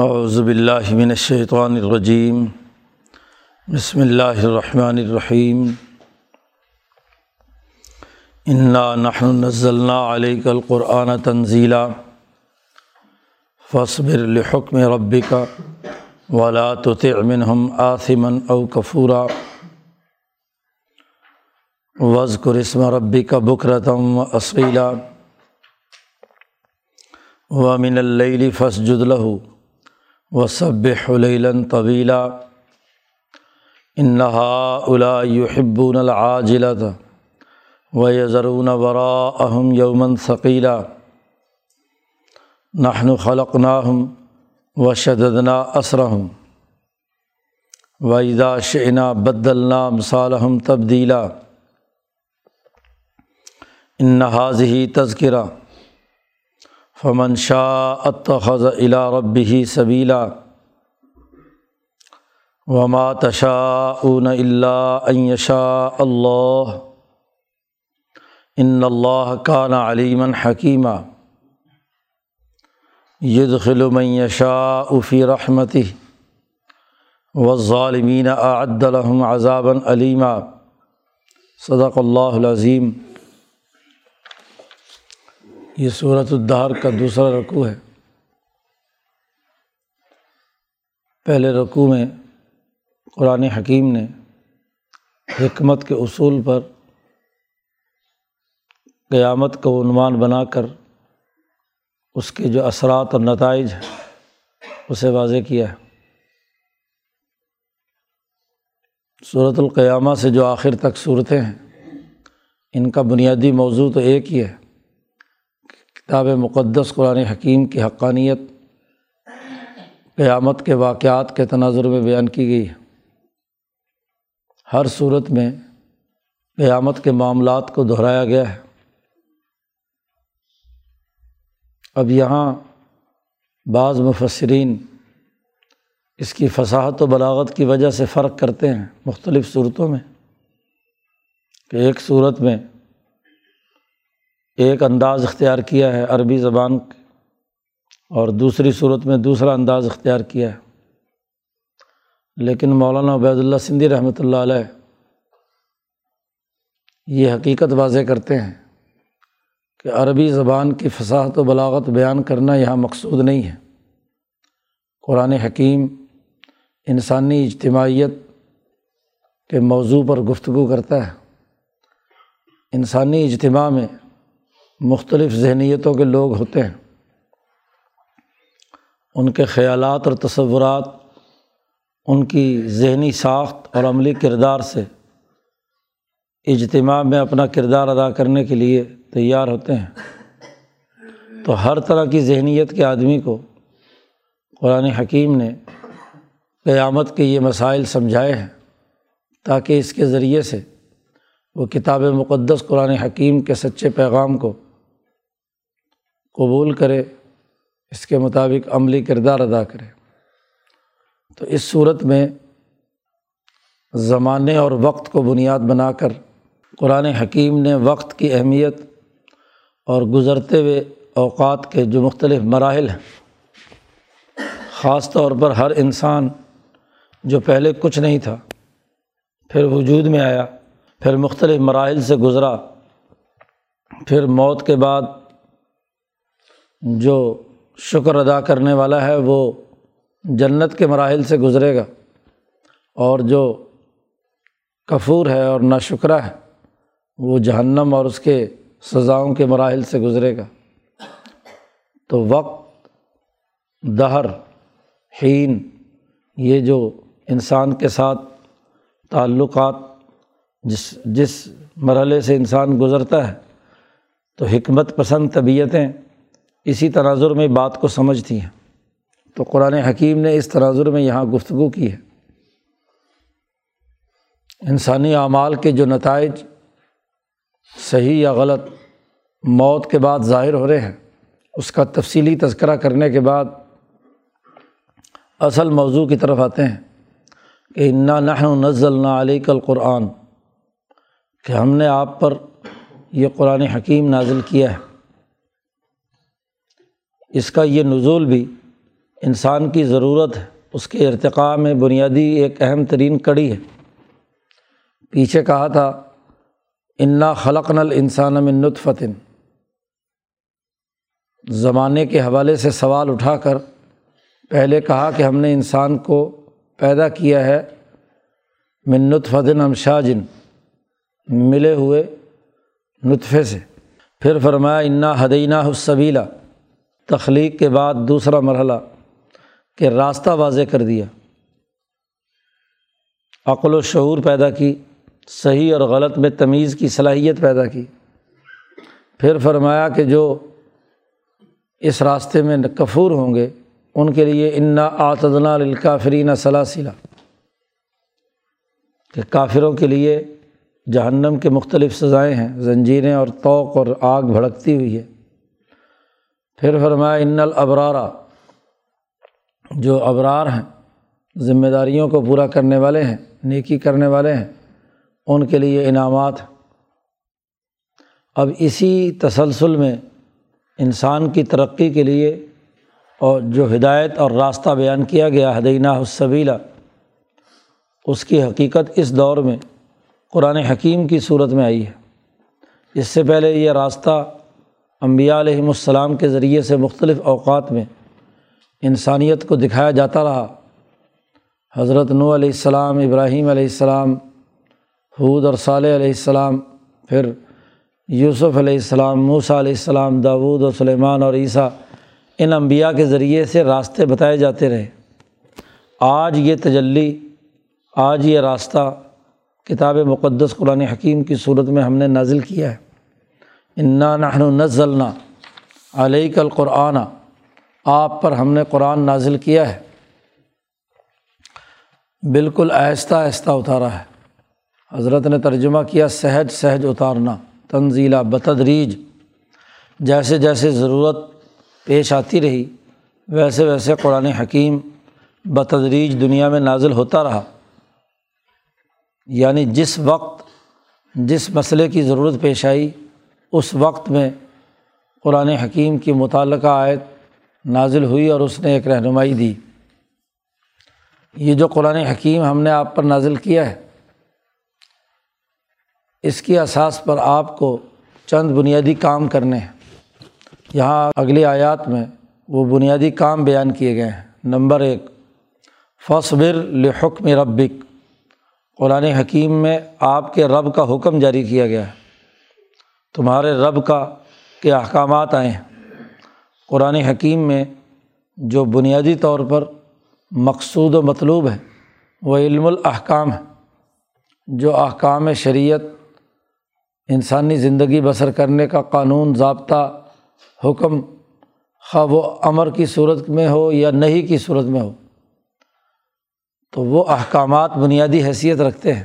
اعوذ باللہ من الشیطان الرجیم۔ بسم اللہ الرحمن الرحیم۔ انا نحن نزلنا علیک القرآن تنزیلا۔ فاصبر لحکم ربک ولا تطع منهم آثما او کفورا۔ واذکر اسم ربک بکرتم و اصیلا ومن اللیل فاسجد له وصبح لیلا طویلا انہا الا يحبون العاجلة ويذرون وراءهم يوما ثقيلا. نحن خلقناهم وشددنا أسرهم، وإذا شئنا بدلنا أمثالهم تبديلا. ان هذه تذکرہ فمن شاء اتخذ الى ربه سبیلا وما تشاءون الا ان يشاء اللہ ان اللہ کان علیما حکیمہ يدخل من يشاء في رحمته والظالمین اعد لهم عذابا علیما صدق اللہ العظیم یہ صورت الدار کا دوسرا رقوع ہے۔ پہلے رقوع میں قرآن حکیم نے حکمت کے اصول پر قیامت کو عنوان بنا کر اس کے جو اثرات اور نتائج ہیں، اسے واضح کیا ہے۔ صورت القیامہ سے جو آخر تک صورتیں ہیں، ان کا بنیادی موضوع تو ایک ہی ہے۔ کتاب مقدس قرآن حکیم کی حقانیت قیامت کے واقعات کے تناظر میں بیان کی گئی ہے۔ ہر صورت میں قیامت کے معاملات کو دہرایا گیا ہے۔ اب یہاں بعض مفسرین اس کی فصاحت و بلاغت کی وجہ سے فرق کرتے ہیں مختلف صورتوں میں کہ ایک صورت میں ایک انداز اختیار کیا ہے عربی زبان اور دوسری صورت میں دوسرا انداز اختیار کیا ہے۔ لیکن مولانا عبید اللہ سندھی رحمۃ اللہ علیہ یہ حقیقت واضح کرتے ہیں کہ عربی زبان کی فصاحت و بلاغت بیان کرنا یہاں مقصود نہیں ہے۔ قرآن حکیم انسانی اجتماعیت کے موضوع پر گفتگو کرتا ہے۔ انسانی اجتماع میں مختلف ذہنیتوں کے لوگ ہوتے ہیں۔ ان کے خیالات اور تصورات، ان کی ذہنی ساخت اور عملی کردار سے اجتماع میں اپنا کردار ادا کرنے کے لیے تیار ہوتے ہیں۔ تو ہر طرح کی ذہنیت کے آدمی کو قرآن حکیم نے قیامت کے یہ مسائل سمجھائے ہیں تاکہ اس کے ذریعے سے وہ کتاب مقدس قرآن حکیم کے سچے پیغام کو قبول کرے، اس کے مطابق عملی کردار ادا کرے۔ تو اس صورت میں زمانے اور وقت کو بنیاد بنا کر قرآن حکیم نے وقت کی اہمیت اور گزرتے ہوئے اوقات کے جو مختلف مراحل ہیں، خاص طور پر ہر انسان جو پہلے کچھ نہیں تھا، پھر وجود میں آیا، پھر مختلف مراحل سے گزرا، پھر موت کے بعد جو شکر ادا کرنے والا ہے وہ جنت کے مراحل سے گزرے گا اور جو کفور ہے اور نا شکرہ ہے وہ جہنم اور اس کے سزاؤں کے مراحل سے گزرے گا۔ تو وقت، دہر، حین، یہ جو انسان کے ساتھ تعلقات، جس جس مرحلے سے انسان گزرتا ہے، تو حکمت پسند طبیعتیں اسی تناظر میں بات کو سمجھتی ہیں۔ تو قرآن حکیم نے اس تناظر میں یہاں گفتگو کی ہے۔ انسانی اعمال کے جو نتائج صحیح یا غلط موت کے بعد ظاہر ہو رہے ہیں، اس کا تفصیلی تذکرہ کرنے کے بعد اصل موضوع کی طرف آتے ہیں کہ انا نحن نزل علی کل قرآن کہ ہم نے آپ پر یہ قرآن حکیم نازل کیا ہے۔ اس کا یہ نزول بھی انسان کی ضرورت ہے، اس کے ارتقاء میں بنیادی ایک اہم ترین کڑی ہے۔ پیچھے کہا تھا، انا خلق نل انسان من نطفتن زمانے کے حوالے سے سوال اٹھا کر پہلے کہا کہ ہم نے انسان کو پیدا کیا ہے من نطفتن امشاجن ملے ہوئے نطفے سے۔ پھر فرمایا، انا حدینہ حسبیلا تخلیق کے بعد دوسرا مرحلہ کہ راستہ واضح کر دیا۔ عقل و شعور پیدا کی، صحیح اور غلط میں تمیز کی صلاحیت پیدا کی۔ پھر فرمایا کہ جو اس راستے میں کفور ہوں گے، ان کے لیے انا آتدنا الکافرین سلاسلا۔ کہ کافروں کے لیے جہنم کے مختلف سزائیں ہیں، زنجیریں اور توق اور آگ بھڑکتی ہوئی ہے۔ پھر فرمایا، ان الابرارا جو ابرار ہیں، ذمہ داریوں کو پورا کرنے والے ہیں، نیکی کرنے والے ہیں، ان کے لیے انعامات اب اسی تسلسل میں انسان کی ترقی کے لیے اور جو ہدایت اور راستہ بیان کیا گیا حدینہ حسبیلا اس کی حقیقت اس دور میں قرآن حکیم کی صورت میں آئی ہے۔ اس سے پہلے یہ راستہ امبیا علیہم السلام کے ذریعے سے مختلف اوقات میں انسانیت کو دکھایا جاتا رہا۔ حضرت نو علیہ السلام، ابراہیم علیہ السلام حود اور صالح علیہ السلام، پھر یوسف علیہ السلام، موسیٰ علیہ السلام، داود و سلیمان اور عیسیٰ، ان انبیاء کے ذریعے سے راستے بتائے جاتے رہے۔ آج یہ تجلی، آج یہ راستہ کتاب مقدس قرآن حکیم کی صورت میں ہم نے نازل کیا ہے۔ انا نحن نزلنا علیہ القرآن۔ آپ پر ہم نے قرآن نازل کیا ہے۔ بالکل آہستہ آہستہ اتارا ہے۔ حضرت نے ترجمہ کیا، سہج سہج اتارنا، تنزیلہ بتدریج۔ جیسے جیسے ضرورت پیش آتی رہی، ویسے ویسے قرآن حکیم بتدریج دنیا میں نازل ہوتا رہا۔ یعنی جس وقت، جس مسئلے کی ضرورت پیش آئی اس وقت میں قرآن حکیم کی متعلقہ آیت نازل ہوئی اور اس نے ایک رہنمائی دی۔ یہ جو قرآن حکیم ہم نے آپ پر نازل کیا ہے، اس کی اساس پر آپ کو چند بنیادی کام کرنے ہیں۔ یہاں اگلی آیات میں وہ بنیادی کام بیان کیے گئے ہیں۔ نمبر ایک فصبر لحکم ربک۔ قرآن حکیم میں آپ کے رب کا حکم جاری کیا گیا ہے۔ تمہارے رب کا کے احکامات آئے ہیں۔ قرآن حکیم میں جو بنیادی طور پر مقصود و مطلوب ہے، وہ علم الاحکام ہے، جو احکام شریعت انسانی زندگی بسر کرنے کا قانون، ضابطہ حکم خواہ وہ امر کی صورت میں ہو یا نہیں کی صورت میں ہو، تو وہ احکامات بنیادی حیثیت رکھتے ہیں۔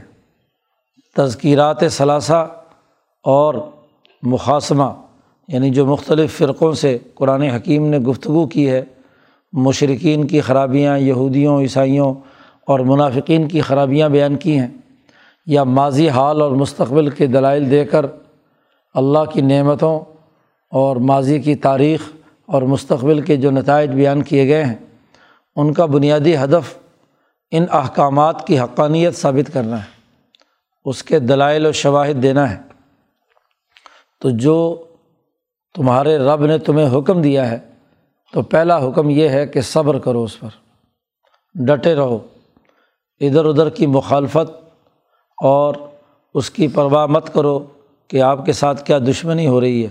تذکیرات ثلاثہ اور مقاصمہ یعنی جو مختلف فرقوں سے قرآن حکیم نے گفتگو کی ہے مشرقین کی خرابیاں، یہودیوں، عیسائیوں اور منافقین کی خرابیاں بیان کی ہیں۔ یا ماضی حال اور مستقبل کے دلائل دے کر اللہ کی نعمتوں اور ماضی کی تاریخ اور مستقبل کے جو نتائج بیان کیے گئے ہیں، ان کا بنیادی ہدف ان احکامات کی حقانیت ثابت کرنا ہے۔ اس کے دلائل و شواہد دینا ہے۔ تو جو تمہارے رب نے تمہیں حکم دیا ہے، تو پہلا حکم یہ ہے کہ صبر کرو اس پر۔ ڈٹے رہو۔ ادھر ادھر کی مخالفت اور اس کی پرواہ مت کرو کہ آپ کے ساتھ کیا دشمنی ہو رہی ہے۔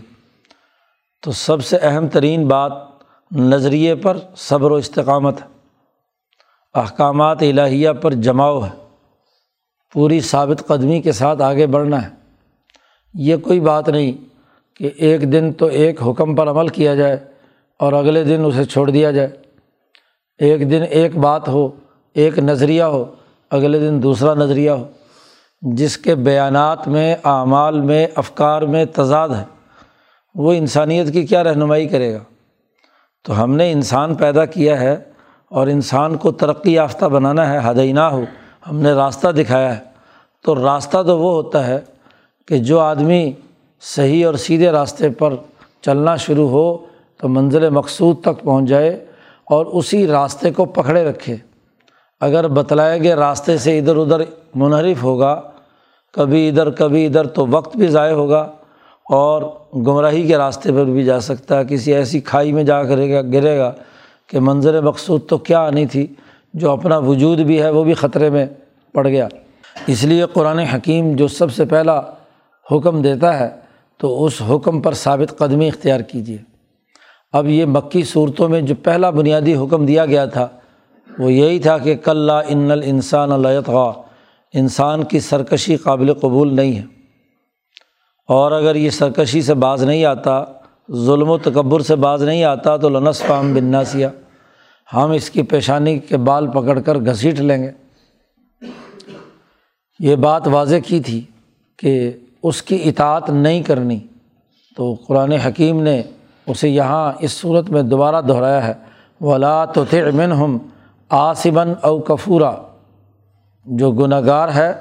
تو سب سے اہم ترین بات نظریے پر صبر و استقامت ہے۔ احکامات الہیہ پر جماؤ ہے۔ پوری ثابت قدمی کے ساتھ آگے بڑھنا ہے۔ یہ کوئی بات نہیں کہ ایک دن تو ایک حکم پر عمل کیا جائے اور اگلے دن اسے چھوڑ دیا جائے۔ ایک دن ایک بات ہو، ایک نظریہ ہو، اگلے دن دوسرا نظریہ ہو۔ جس کے بیانات میں، اعمال میں، افکار میں تضاد ہے وہ انسانیت کی کیا رہنمائی کرے گا؟ تو ہم نے انسان پیدا کیا ہے اور انسان کو ترقی یافتہ بنانا ہے، ہدینہ ہو، ہم نے راستہ دکھایا ہے۔ تو راستہ تو وہ ہوتا ہے کہ جو آدمی صحیح اور سیدھے راستے پر چلنا شروع ہو تو منزل مقصود تک پہنچ جائے اور اسی راستے کو پکڑے رکھے۔ اگر بتلائے گئے راستے سے ادھر ادھر منحرف ہوگا، کبھی ادھر کبھی ادھر تو وقت بھی ضائع ہوگا اور گمراہی کے راستے پر بھی جا سکتا ہے۔ کسی ایسی کھائی میں جا کرے گا، گرے گا کہ منظر مقصود تو کیا آنی تھی، جو اپنا وجود بھی ہے وہ بھی خطرے میں پڑ گیا۔ اس لیے قرآن حکیم جو سب سے پہلا حکم دیتا ہے، تو اس حکم پر ثابت قدمی اختیار کیجیے اب یہ مکی صورتوں میں جو پہلا بنیادی حکم دیا گیا تھا، وہ یہی تھا کہ کل ان الانسان الطغ انسان کی سرکشی قابل قبول نہیں ہے۔ اور اگر یہ سرکشی سے باز نہیں آتا، ظلم و تکبر سے باز نہیں آتا، تو لنس فام بناسیہ ہم اس کی پیشانی کے بال پکڑ کر گھسیٹ لیں گے۔ یہ بات واضح کی تھی کہ اس کی اطاعت نہیں کرنی۔ تو قرآن حکیم نے اسے یہاں اس صورت میں دوبارہ دہرایا ہے۔ ولا تو تھمن ہم آصباً او کفورا۔ جو گناہ گار ہے،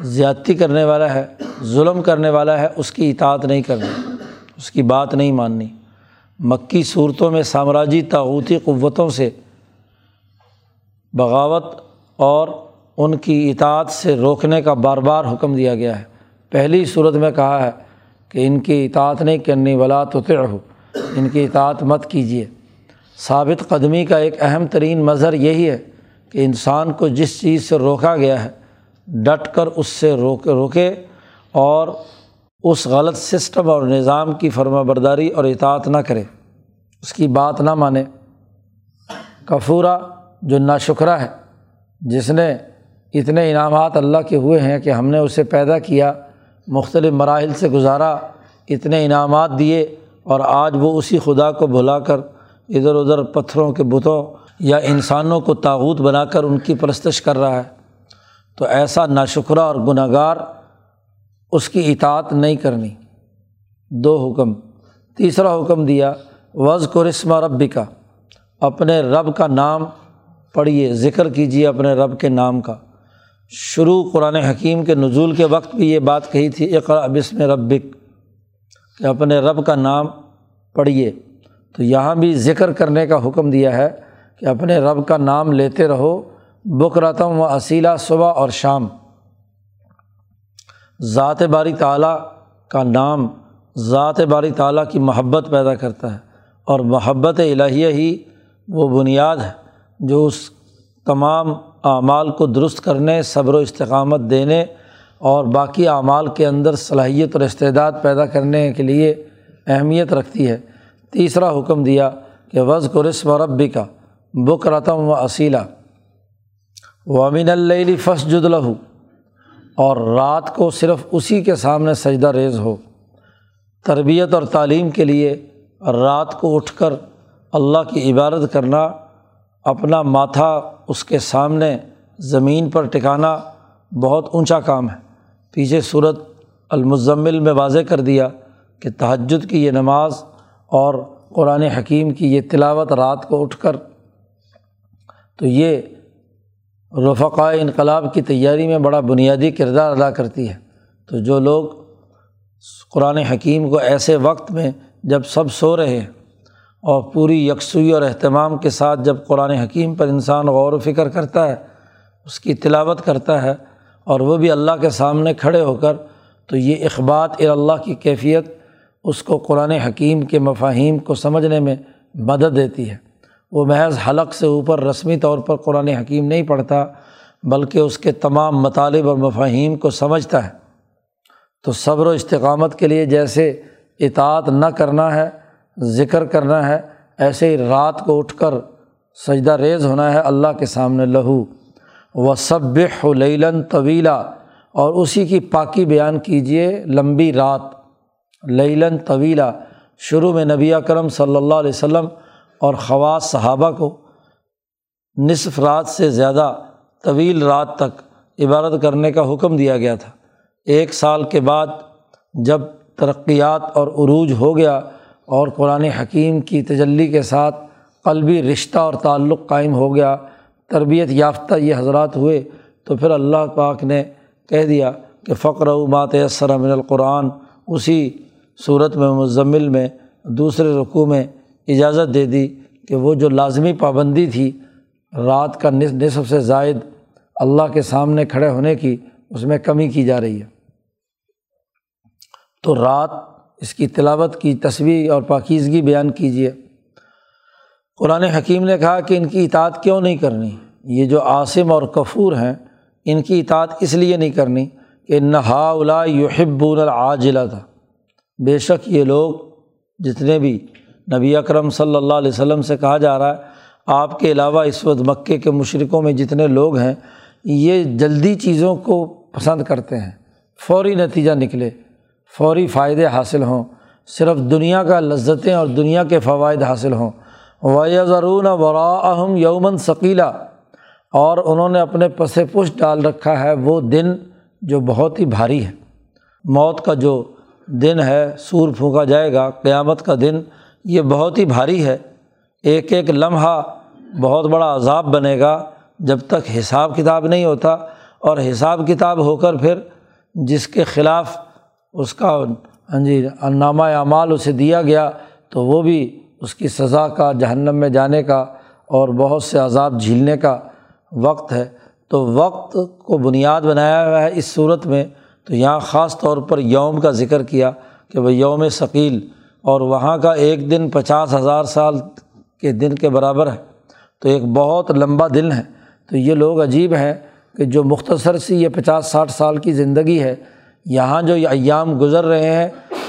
زیادتی کرنے والا ہے، ظلم کرنے والا ہے، اس کی اطاعت نہیں کرنی، اس کی بات نہیں ماننی۔ مکی صورتوں میں سامراجی تاوتی قوتوں سے بغاوت اور ان کی اطاعت سے روکنے کا بار بار حکم دیا گیا ہے۔ پہلی صورت میں کہا ہے کہ ان کی اطاعت نہیں کرنی، ولا تو ہو ان کی اطاعت مت کیجیے ثابت قدمی کا ایک اہم ترین مظہر یہی ہے کہ انسان کو جس چیز سے روکا گیا ہے، ڈٹ کر اس سے روکے روکے اور اس غلط سسٹم اور نظام کی فرما برداری اور اطاعت نہ کرے۔ اس کی بات نہ مانے۔ کفورہ جو نا شکرہ ہے، جس نے اتنے انعامات اللہ کے ہوئے ہیں کہ ہم نے اسے پیدا کیا مختلف مراحل سے گزارا، اتنے انعامات دیے اور آج وہ اسی خدا کو بھلا کر ادھر ادھر پتھروں کے بتوں یا انسانوں کو تاوت بنا کر ان کی پرستش کر رہا ہے۔ تو ایسا ناشکرہ اور گناہ گار اس کی اطاعت نہیں کرنی۔ دو حکم۔ تیسرا حکم دیا وز کو رسم رب کا اپنے رب کا نام پڑھیے، ذکر کیجیے اپنے رب کے نام کا۔ شروع قرآن حکیم کے نزول کے وقت بھی یہ بات کہی تھی اقرا بسم ربک، کہ اپنے رب کا نام پڑھیے۔ تو یہاں بھی ذکر کرنے کا حکم دیا ہے کہ اپنے رب کا نام لیتے رہو بک رتم و اصیلہ صبح اور شام۔ ذات باری تعلیٰ کا نام ذات باری تعلیٰ کی محبت پیدا کرتا ہے، اور محبت الہیہ ہی وہ بنیاد ہے جو اس تمام اعمال کو درست کرنے، صبر و استقامت دینے اور باقی اعمال کے اندر صلاحیت اور استعداد پیدا کرنے کے لیے اہمیت رکھتی ہے۔ تیسرا حکم دیا کہ وز کو رسم و ربی کا بک رتم و اصیلہ و امین اللہ فس جدلہ اور رات کو صرف اسی کے سامنے سجدہ ریز ہو۔ تربیت اور تعلیم کے لیے رات کو اٹھ کر اللہ کی عبادت کرنا، اپنا ماتھا اس کے سامنے زمین پر ٹکانا بہت اونچا کام ہے۔ پیچھے صورت المزمل میں واضح کر دیا کہ تہجد کی یہ نماز اور قرآن حکیم کی یہ تلاوت رات کو اٹھ کر۔ تو یہ رفقاء انقلاب کی تیاری میں بڑا بنیادی کردار ادا کرتی ہے۔ تو جو لوگ قرآن حکیم کو ایسے وقت میں جب سب سو رہے ہیں اور پوری یکسوئی اور اہتمام کے ساتھ جب قرآن حکیم پر انسان غور و فکر کرتا ہے، اس کی تلاوت کرتا ہے اور وہ بھی اللہ کے سامنے کھڑے ہو کر، تو یہ اخبات اللہ کی کیفیت اس کو قرآن حکیم کے مفاہیم کو سمجھنے میں مدد دیتی ہے۔ وہ محض حلق سے اوپر رسمی طور پر قرآن حکیم نہیں پڑھتا، بلکہ اس کے تمام مطالب اور مفاہیم کو سمجھتا ہے۔ تو صبر و استقامت کے لیے جیسے اطاعت نہ کرنا ہے ذکر کرنا ہے، ایسے ہی رات کو اٹھ کر سجدہ ریز ہونا ہے اللہ کے سامنے لہو۔ و صب لیلن طویلا اور اسی کی پاکی بیان کیجیے لمبی رات۔ لیلن طویلا شروع میں نبی کرم صلی اللہ علیہ وسلم اور خواص صحابہ کو نصف رات سے زیادہ طویل رات تک عبادت کرنے کا حکم دیا گیا تھا۔ ایک سال کے بعد جب ترقیات اور عروج ہو گیا اور قرآن حکیم کی تجلی کے ساتھ قلبی رشتہ اور تعلق قائم ہو گیا، تربیت یافتہ یہ حضرات ہوئے تو پھر اللہ پاک نے کہہ دیا کہ فقر و مات من القرآن، اسی صورت میں مزمل میں دوسرے رقوع میں اجازت دے دی کہ وہ جو لازمی پابندی تھی رات کا نصف سے زائد اللہ کے سامنے کھڑے ہونے کی، اس میں کمی کی جا رہی ہے۔ تو رات اس کی تلاوت کی تصویر اور پاکیزگی بیان کیجیے۔ قرآن حکیم نے کہا کہ ان کی اطاعت کیوں نہیں کرنی؟ یہ جو عاصم اور کفور ہیں، ان کی اطاعت اس لیے نہیں کرنی کہ نہا الا یحب العاجلہ تھا بے شک یہ لوگ جتنے بھی نبی اکرم صلی اللہ علیہ وسلم سے کہا جا رہا ہے، آپ کے علاوہ اس وقت مکے کے مشرقوں میں جتنے لوگ ہیں، یہ جلدی چیزوں کو پسند کرتے ہیں، فوری نتیجہ نکلے۔ فوری فائدے حاصل ہوں۔ صرف دنیا کا لذتیں اور دنیا کے فوائد حاصل ہوں۔ ویا ضرون یومن ثقیلا اور انہوں نے اپنے پس پش ڈال رکھا ہے وہ دن جو بہت ہی بھاری ہے۔ موت کا جو دن ہے، سور پھونکا جائے گا۔ قیامت کا دن یہ بہت ہی بھاری ہے۔ ایک ایک لمحہ بہت بڑا عذاب بنے گا۔ جب تک حساب کتاب نہیں ہوتا اور حساب کتاب ہو کر پھر جس کے خلاف اس کا ہاں جی نامہ اعمال اسے دیا گیا تو وہ بھی اس کی سزا کا، جہنم میں جانے کا اور بہت سے عذاب جھیلنے کا وقت ہے۔ تو وقت کو بنیاد بنایا ہوا ہے اس صورت میں۔ تو یہاں خاص طور پر یوم کا ذکر کیا کہ وہ یوم ثقیل اور وہاں کا ایک دن پچاس ہزار سال کے دن کے برابر ہے۔ تو ایک بہت لمبا دن ہے۔ تو یہ لوگ عجیب ہیں کہ جو مختصر سی یہ پچاس ساٹھ سال کی زندگی ہے یہاں جو ایام گزر رہے ہیں،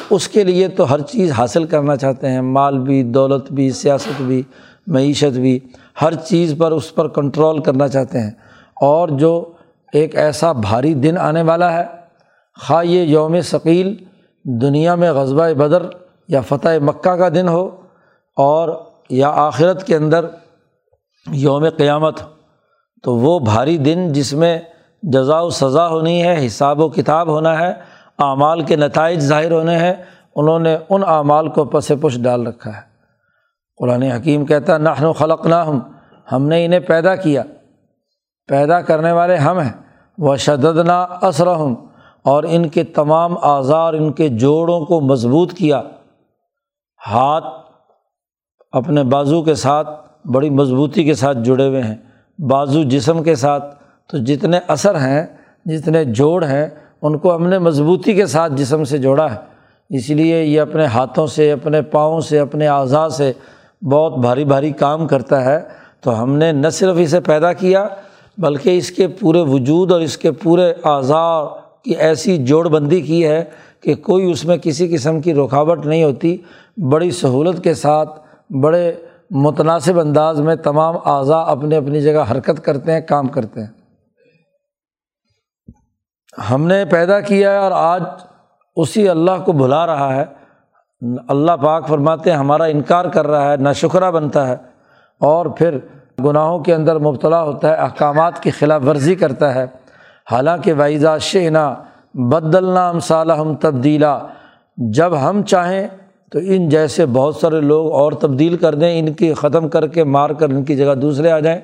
اس کے لیے تو ہر چیز حاصل کرنا چاہتے ہیں، مال بھی، دولت بھی، سیاست بھی، معیشت بھی، ہر چیز پر اس پر کنٹرول کرنا چاہتے ہیں۔ اور جو ایک ایسا بھاری دن آنے والا ہے، خواہ یہ یوم ثقیل، دنیا میں غزبۂ بدر یا فتح مکہ کا دن ہو، اور یا آخرت کے اندر یوم قیامت، تو وہ بھاری دن جس میں جزا و سزا ہونی ہے، حساب و کتاب ہونا ہے، اعمال کے نتائج ظاہر ہونے ہیں، انہوں نے ان اعمال کو پس پش ڈال رکھا ہے۔ قرآن حکیم کہتا ہے نحن و خلق نہ ہم ہم نے انہیں پیدا کیا۔ پیدا کرنے والے ہم ہیں۔ وہ شدد نا ہوں اور ان کے تمام آزار، ان کے جوڑوں کو مضبوط کیا۔ ہاتھ اپنے بازو کے ساتھ، بڑی مضبوطی کے ساتھ جڑے ہوئے ہیں۔ بازو جسم کے ساتھ تو جتنے اثر ہیں، جتنے جوڑ ہیں، ان کو ہم نے مضبوطی کے ساتھ جسم سے جوڑا ہے۔ اس لیے یہ اپنے ہاتھوں سے، اپنے پاؤں سے، اپنے اعضاء سے بہت بھاری بھاری کام کرتا ہے۔ تو ہم نے نہ صرف اسے پیدا کیا، بلکہ اس کے پورے وجود اور اس کے پورے اعضاء کی ایسی جوڑ بندی کی ہے کہ کوئی اس میں کسی قسم کی رکاوٹ نہیں ہوتی۔ بڑی سہولت کے ساتھ، بڑے متناسب انداز میں تمام اعضاء اپنے اپنی جگہ حرکت کرتے ہیں، کام کرتے ہیں۔ ہم نے پیدا کیا ہے اور آج اسی اللہ کو بھلا رہا ہے۔ اللہ پاک فرماتے ہیں، ہمارا انکار کر رہا ہے، نہ شکرہ بنتا ہے۔ اور پھر گناہوں کے اندر مبتلا ہوتا ہے، احکامات کی خلاف ورزی کرتا ہے۔ حالانکہ وائزہ شینا بدلنا ہم صالح ہم تبدیلا جب ہم چاہیں تو ان جیسے بہت سارے لوگ اور تبدیل کر دیں، ان کی ختم کر کے مار کر ان کی جگہ دوسرے آ جائیں۔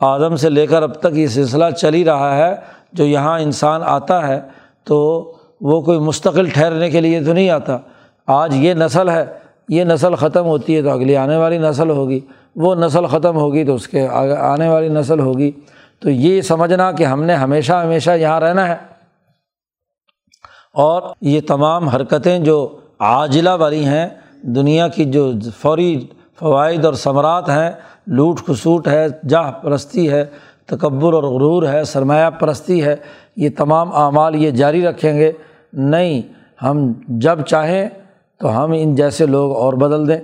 آدم سے لے کر اب تک یہ سلسلہ چل ہی رہا ہے۔ جو یہاں انسان آتا ہے تو وہ کوئی مستقل ٹھہرنے کے لیے تو نہیں آتا۔ آج یہ نسل ہے، یہ نسل ختم ہوتی ہے تو اگلی آنے والی نسل ہوگی۔ وہ نسل ختم ہوگی تو اس کے آنے والی نسل ہوگی۔ تو یہ سمجھنا کہ ہم نے ہمیشہ ہمیشہ یہاں رہنا ہے۔ اور یہ تمام حرکتیں جو عاجلہ والی ہیں، دنیا کی جو فوری فوائد اور ثمرات ہیں، لوٹ خسوٹ ہے، جاہ پرستی ہے تکبر اور غرور ہے، سرمایہ پرستی ہے، یہ تمام اعمال یہ جاری رکھیں گے۔ نہیں، ہم جب چاہیں تو ہم ان جیسے لوگ اور بدل دیں۔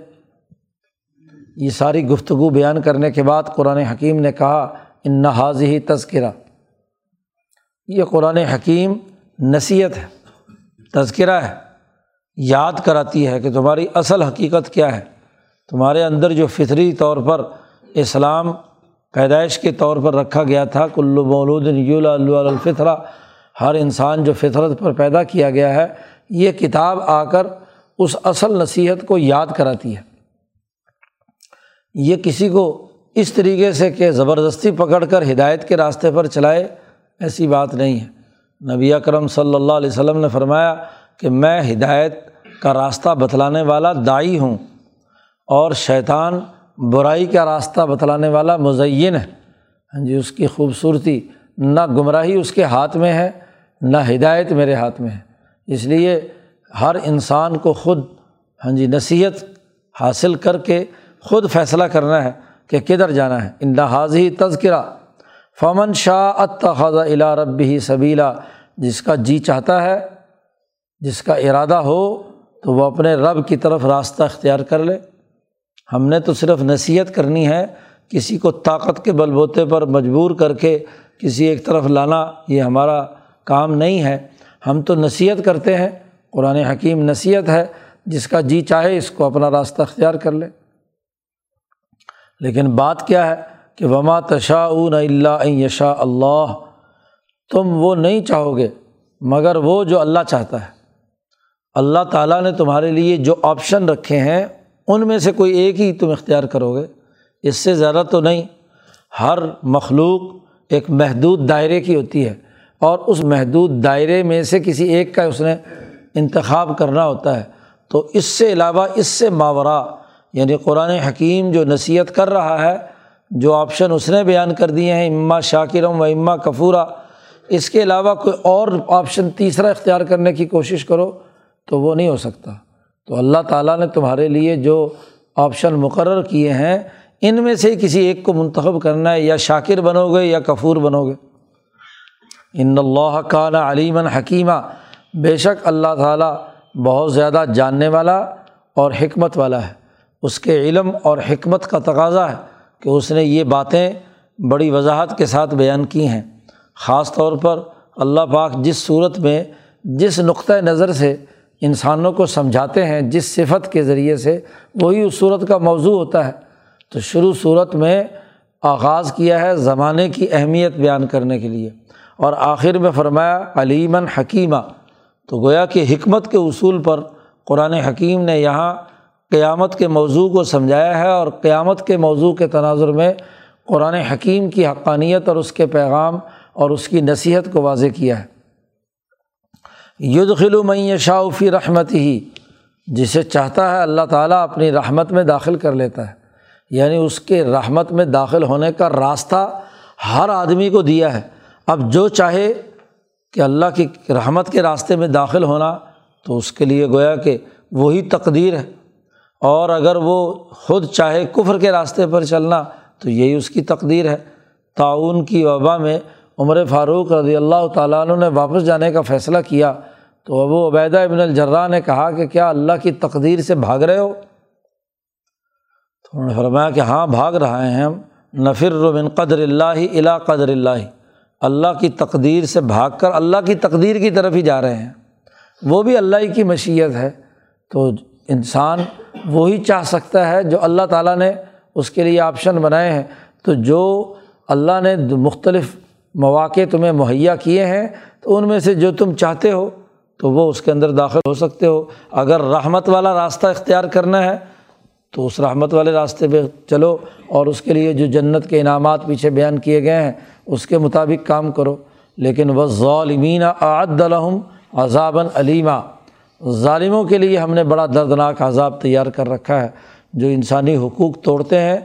یہ ساری گفتگو بیان کرنے کے بعد قرآن حکیم نے کہا، ان نحاظ ہی تذکرہ یہ قرآن حکیم نصیحت ہے، تذکرہ ہے۔ یاد کراتی ہے کہ تمہاری اصل حقیقت کیا ہے۔ تمہارے اندر جو فطری طور پر اسلام پیدائش کے طور پر رکھا گیا تھا کلو مولود الفطرہ، ہر انسان جو فطرت پر پیدا کیا گیا ہے، یہ کتاب آ کر اس اصل نصیحت کو یاد کراتی ہے۔ یہ کسی کو اس طریقے سے کہ زبردستی پکڑ کر ہدایت کے راستے پر چلائے، ایسی بات نہیں ہے۔ نبی اکرم صلی اللہ علیہ وسلم نے فرمایا کہ میں ہدایت کا راستہ بتلانے والا دائی ہوں اور شیطان برائی کا راستہ بتلانے والا مزین ہے۔ ہاں جی اس کی خوبصورتی نہ گمراہی اس کے ہاتھ میں ہے، نہ ہدایت میرے ہاتھ میں ہے۔ اس لیے ہر انسان کو خود ہاں جی نصیحت حاصل کر کے خود فیصلہ کرنا ہے کہ کدھر جانا ہے۔ ان حاضی تذکرہ، فمن شاہ اتخذ الا رب ہی سبیلا، جس کا جی چاہتا ہے، جس کا ارادہ ہو تو وہ اپنے رب کی طرف راستہ اختیار کر لے۔ ہم نے تو صرف نصیحت کرنی ہے، کسی کو طاقت کے بل بوتے پر مجبور کر کے کسی ایک طرف لانا یہ ہمارا کام نہیں ہے۔ ہم تو نصیحت کرتے ہیں، قرآن حکیم نصیحت ہے، جس کا جی چاہے اس کو اپنا راستہ اختیار کر لے۔ لیکن بات کیا ہے کہ وما تشاء اللہ یشا اللہ تم وہ نہیں چاہو گے، مگر وہ جو اللہ چاہتا ہے۔ اللہ تعالیٰ نے تمہارے لیے جو آپشن رکھے ہیں ان میں سے کوئی ایک ہی تم اختیار کرو گے؟ اس سے زیادہ تو نہیں۔ ہر مخلوق ایک محدود دائرے کی ہوتی ہے اور اس محدود دائرے میں سے کسی ایک کا اس نے انتخاب کرنا ہوتا ہے۔ تو اس سے علاوہ اس سے ماورا یعنی قرآن حکیم جو نصیحت کر رہا ہے، جو آپشن اس نے بیان کر دیے ہیں اماں شاکرم و اماں کفورہ اس کے علاوہ کوئی اور آپشن تیسرا اختیار کرنے کی کوشش کرو تو وہ نہیں ہو سکتا۔ تو اللہ تعالیٰ نے تمہارے لیے جو آپشن مقرر کیے ہیں، ان میں سے کسی ایک کو منتخب کرنا ہے، یا شاکر بنو گے یا کفور بنو گے ان اللہ کان علیمن حکیمہ بے شک اللہ تعالیٰ بہت زیادہ جاننے والا اور حکمت والا ہے۔ اس کے علم اور حکمت کا تقاضا ہے کہ اس نے یہ باتیں بڑی وضاحت کے ساتھ بیان کی ہیں۔ خاص طور پر اللہ پاک جس صورت میں، جس نقطۂ نظر سے انسانوں کو سمجھاتے ہیں جس صفت کے ذریعے سے وہی اس صورت کا موضوع ہوتا ہے۔ تو شروع صورت میں آغاز کیا ہے زمانے کی اہمیت بیان کرنے کے لیے۔ اور آخر میں فرمایا علیمن حکیمہ تو گویا کہ حکمت کے اصول پر قرآن حکیم نے یہاں قیامت کے موضوع کو سمجھایا ہے اور قیامت کے موضوع کے تناظر میں قرآن حکیم کی حقانیت اور اس کے پیغام اور اس کی نصیحت کو واضح کیا ہے۔ میں شاعفی رحمت ہی جسے چاہتا ہے اللہ تعالیٰ اپنی رحمت میں داخل کر لیتا ہے۔ یعنی اس کے رحمت میں داخل ہونے کا راستہ ہر آدمی کو دیا ہے۔ اب جو چاہے کہ اللہ کی رحمت کے راستے میں داخل ہونا، تو اس کے لیے گویا کہ وہی تقدیر ہے۔ اور اگر وہ خود چاہے کفر کے راستے پر چلنا، تو یہی اس کی تقدیر ہے۔ تعاون کی وبا میں عمر فاروق رضی اللہ تعالیٰ عنہ نے واپس جانے کا فیصلہ کیا تو ابو عبیدہ ابن الجرا نے کہا کہ کیا اللہ کی تقدیر سے بھاگ رہے ہو؟ تو انہوں نے فرمایا کہ ہاں بھاگ رہے ہیں ہم۔ نفر بن قدر اللہ الا قدر اللہ۔ اللہ کی تقدیر سے بھاگ کر اللہ کی تقدیر کی طرف ہی جا رہے ہیں۔ وہ بھی اللہ ہی کی مشیت ہے۔ تو انسان وہی چاہ سکتا ہے جو اللہ تعالیٰ نے اس کے لیے آپشن بنائے ہیں۔ تو جو اللہ نے مختلف مواقع تمہیں مہیا کیے ہیں، تو ان میں سے جو تم چاہتے ہو، تو وہ اس کے اندر داخل ہو سکتے ہو۔ اگر رحمت والا راستہ اختیار کرنا ہے، تو اس رحمت والے راستے پہ چلو اور اس کے لیے جو جنت کے انعامات پیچھے بیان کیے گئے ہیں، اس کے مطابق کام کرو۔ لیکن وہ ظالمین عاد الحم عذابً علیمہ ظالموں کے لیے ہم نے بڑا دردناک عذاب تیار کر رکھا ہے۔ جو انسانی حقوق توڑتے ہیں،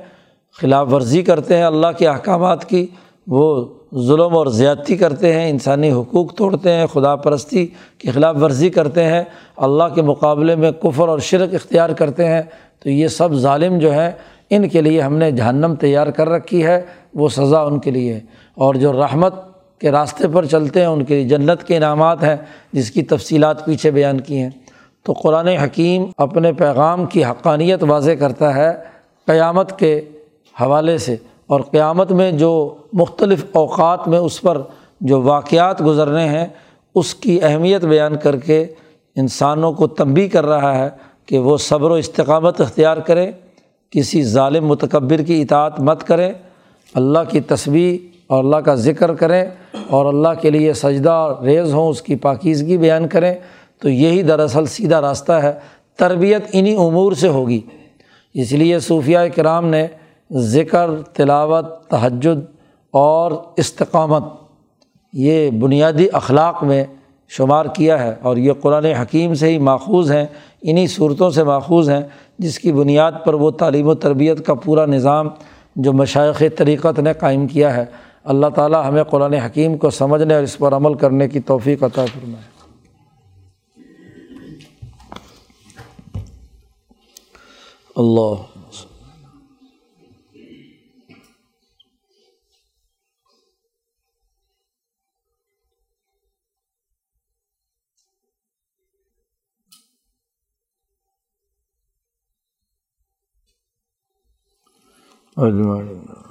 خلاف ورزی کرتے ہیں اللہ کے احکامات کی، وہ ظلم اور زیادتی کرتے ہیں، انسانی حقوق توڑتے ہیں، خدا پرستی کی خلاف ورزی کرتے ہیں، اللہ کے مقابلے میں کفر اور شرک اختیار کرتے ہیں، تو یہ سب ظالم جو ہیں، ان کے لیے ہم نے جہنم تیار کر رکھی ہے، وہ سزا ان کے لیے۔ اور جو رحمت کے راستے پر چلتے ہیں، ان کے لیے جنت کے انعامات ہیں، جس کی تفصیلات پیچھے بیان کی ہیں۔ تو قرآن حکیم اپنے پیغام کی حقانیت واضح کرتا ہے قیامت کے حوالے سے۔ اور قیامت میں جو مختلف اوقات میں اس پر جو واقعات گزرنے ہیں، اس کی اہمیت بیان کر کے انسانوں کو تنبی کر رہا ہے کہ وہ صبر و استقامت اختیار کریں، کسی ظالم متکبر کی اطاعت مت کریں، اللہ کی تصویر اور اللہ کا ذکر کریں اور اللہ کے لیے سجدہ ریز ہوں، اس کی پاکیزگی بیان کریں۔ تو یہی دراصل سیدھا راستہ ہے۔ تربیت انہیں امور سے ہوگی۔ اس لیے صوفیہ کرام نے ذکر، تلاوت، تہجد اور استقامت، یہ بنیادی اخلاق میں شمار کیا ہے اور یہ قرآن حکیم سے ہی ماخوذ ہیں انہیں صورتوں سے ماخوذ ہیں، جس کی بنیاد پر وہ تعلیم و تربیت کا پورا نظام جو مشائق طریقت نے قائم کیا ہے۔ اللہ تعالیٰ ہمیں قرآن حکیم کو سمجھنے اور اس پر عمل کرنے کی توفیق عطا فرمائے۔ اللہ اجمعین۔